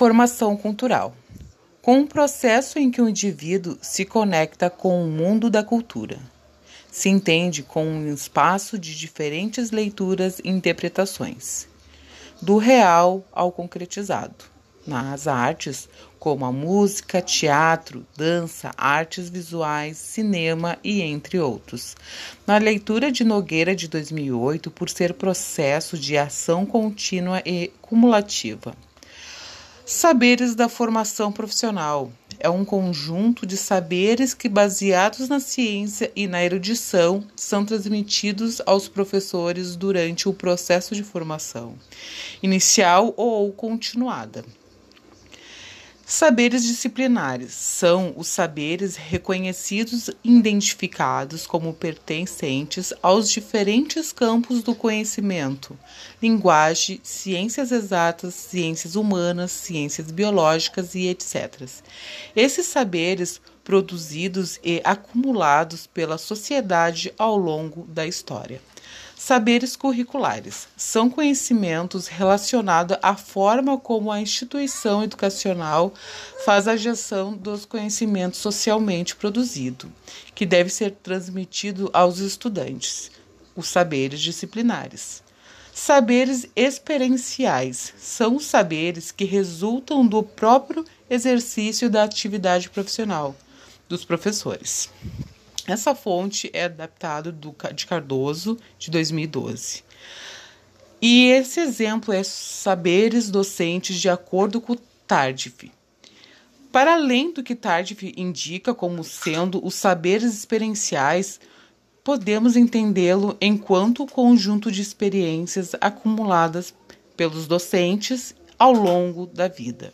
Formação cultural. Com um processo em que o indivíduo se conecta com o mundo da cultura. Se entende com um espaço de diferentes leituras e interpretações, do real ao concretizado. Nas artes, como a música, teatro, dança, artes visuais, cinema e entre outros. Na leitura de Nogueira de 2008, por ser processo de ação contínua e cumulativa. Saberes da formação profissional é um conjunto de saberes que, baseados na ciência e na erudição, são transmitidos aos professores durante o processo de formação, inicial ou continuada. Saberes disciplinares são os saberes reconhecidos e identificados como pertencentes aos diferentes campos do conhecimento: linguagem, ciências exatas, ciências humanas, ciências biológicas e etc. Esses saberes produzidos e acumulados pela sociedade ao longo da história. Saberes curriculares são conhecimentos relacionados à forma como a instituição educacional faz a gestão dos conhecimentos socialmente produzidos, que deve ser transmitido aos estudantes. Os saberes disciplinares. Saberes experienciais são os saberes que resultam do próprio exercício da atividade profissional dos professores. Essa fonte é adaptada do, de Cardoso, de 2012. E esse exemplo é saberes docentes de acordo com Tardif. Para além do que Tardif indica como sendo os saberes experienciais, podemos entendê-lo enquanto conjunto de experiências acumuladas pelos docentes ao longo da vida.